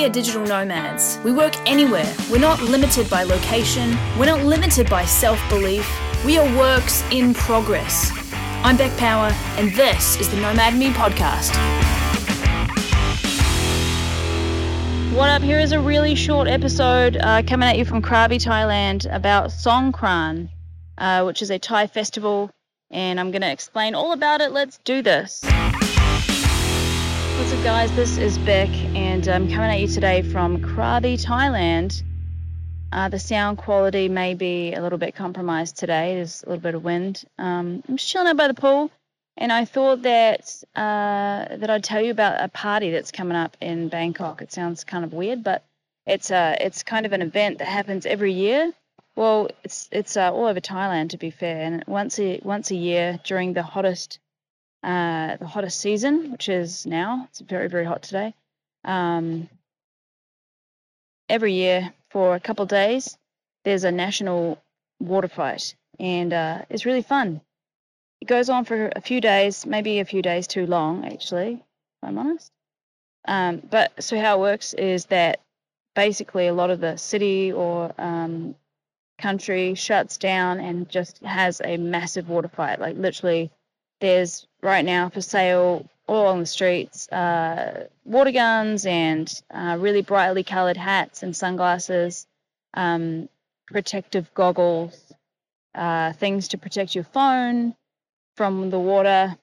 We are digital nomads. We work anywhere. We're not limited by location. We're not limited by self belief. We are works in progress. I'm Beck Power, and this is the Nomad Me podcast. What up? Here is a really short episode uh, coming at you from Krabi, Thailand, about Songkran, uh, which is a Thai festival, and I'm going to explain all about it. Let's do this. What's up, guys? This is Beck, and I'm coming at you today from Krabi, Thailand. Uh, the sound quality may be a little bit compromised today. There's a little bit of wind. Um, I'm just chilling out by the pool, and I thought that uh, that I'd tell you about a party that's coming up in Bangkok. It sounds kind of weird, but it's a it's kind of an event that happens every year. Well, it's it's uh, all over Thailand, to be fair, and once a once a year during the hottest uh, the hottest season, which is now. It's very, very hot today. Um, every year for a couple days, there's a national water fight, and uh, it's really fun. It goes on for a few days, maybe a few days too long, actually, if I'm honest. Um, but so how it works is that basically a lot of the city or um, country shuts down and just has a massive water fight, like literally there's right now for sale all on the streets uh, water guns and uh, really brightly colored hats and sunglasses, um, protective goggles, uh, things to protect your phone from the water.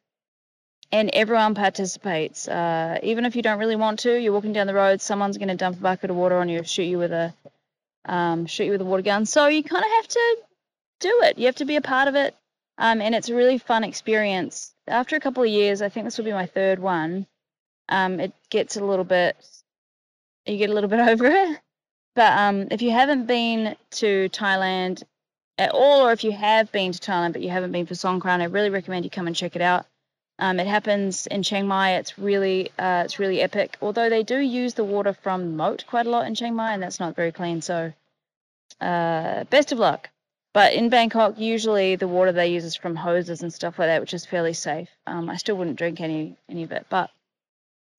And everyone participates. Uh, even if you don't really want to, you're walking down the road, someone's going to dump a bucket of water on you, shoot you with a um, shoot you with a water gun. So you kind of have to do it. You have to be a part of it. Um, and it's a really fun experience. After a couple of years, I think this will be my third one. Um, it gets a little bit, you get a little bit over it. But um, if you haven't been to Thailand at all, or if you have been to Thailand but you haven't been for Songkran, I really recommend you come and check it out. Um, it happens in Chiang Mai. It's really, uh, it's really epic. Although they do use the water from moat quite a lot in Chiang Mai, and that's not very clean. So, uh, best of luck. But in Bangkok, usually the water they use is from hoses and stuff like that, which is fairly safe. Um, I still wouldn't drink any any of it, but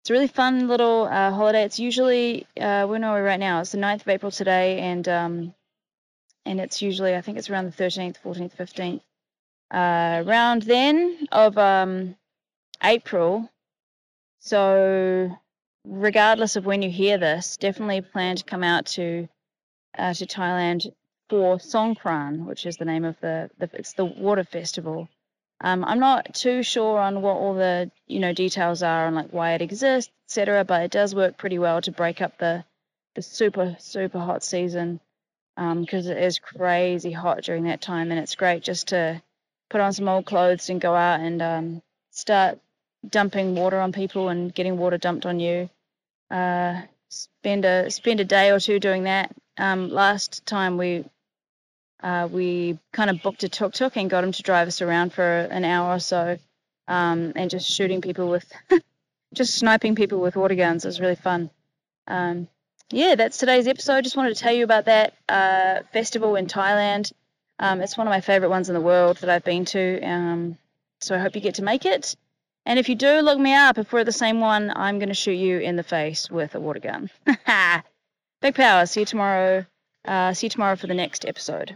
it's a really fun little uh, holiday. It's usually uh, when are we right now? It's the 9th of April today, and um, and it's usually I think it's around the 13th, 14th, 15th, uh, around then of um, April. So regardless of when you hear this, definitely plan to come out to uh, to Thailand for Songkran, which is the name of the, the it's the water festival. Um, I'm not too sure on what all the you know details are on like why it exists, etc. But it does work pretty well to break up the the super super hot season because um, it is crazy hot during that time, and it's great just to put on some old clothes and go out and um, start dumping water on people and getting water dumped on you. Uh, spend a spend a day or two doing that. Um, last time we uh, we kind of booked a tuk tuk and got him to drive us around for an hour or so um, and just shooting people with, just sniping people with water guns. It was really fun. Um, yeah, that's today's episode. Just wanted to tell you about that uh, festival in Thailand. Um, it's one of my favorite ones in the world that I've been to. Um, so I hope you get to make it. And if you do, look me up. If we're the same one, I'm going to shoot you in the face with a water gun. Beck Power. See you tomorrow. Uh, see you tomorrow for the next episode.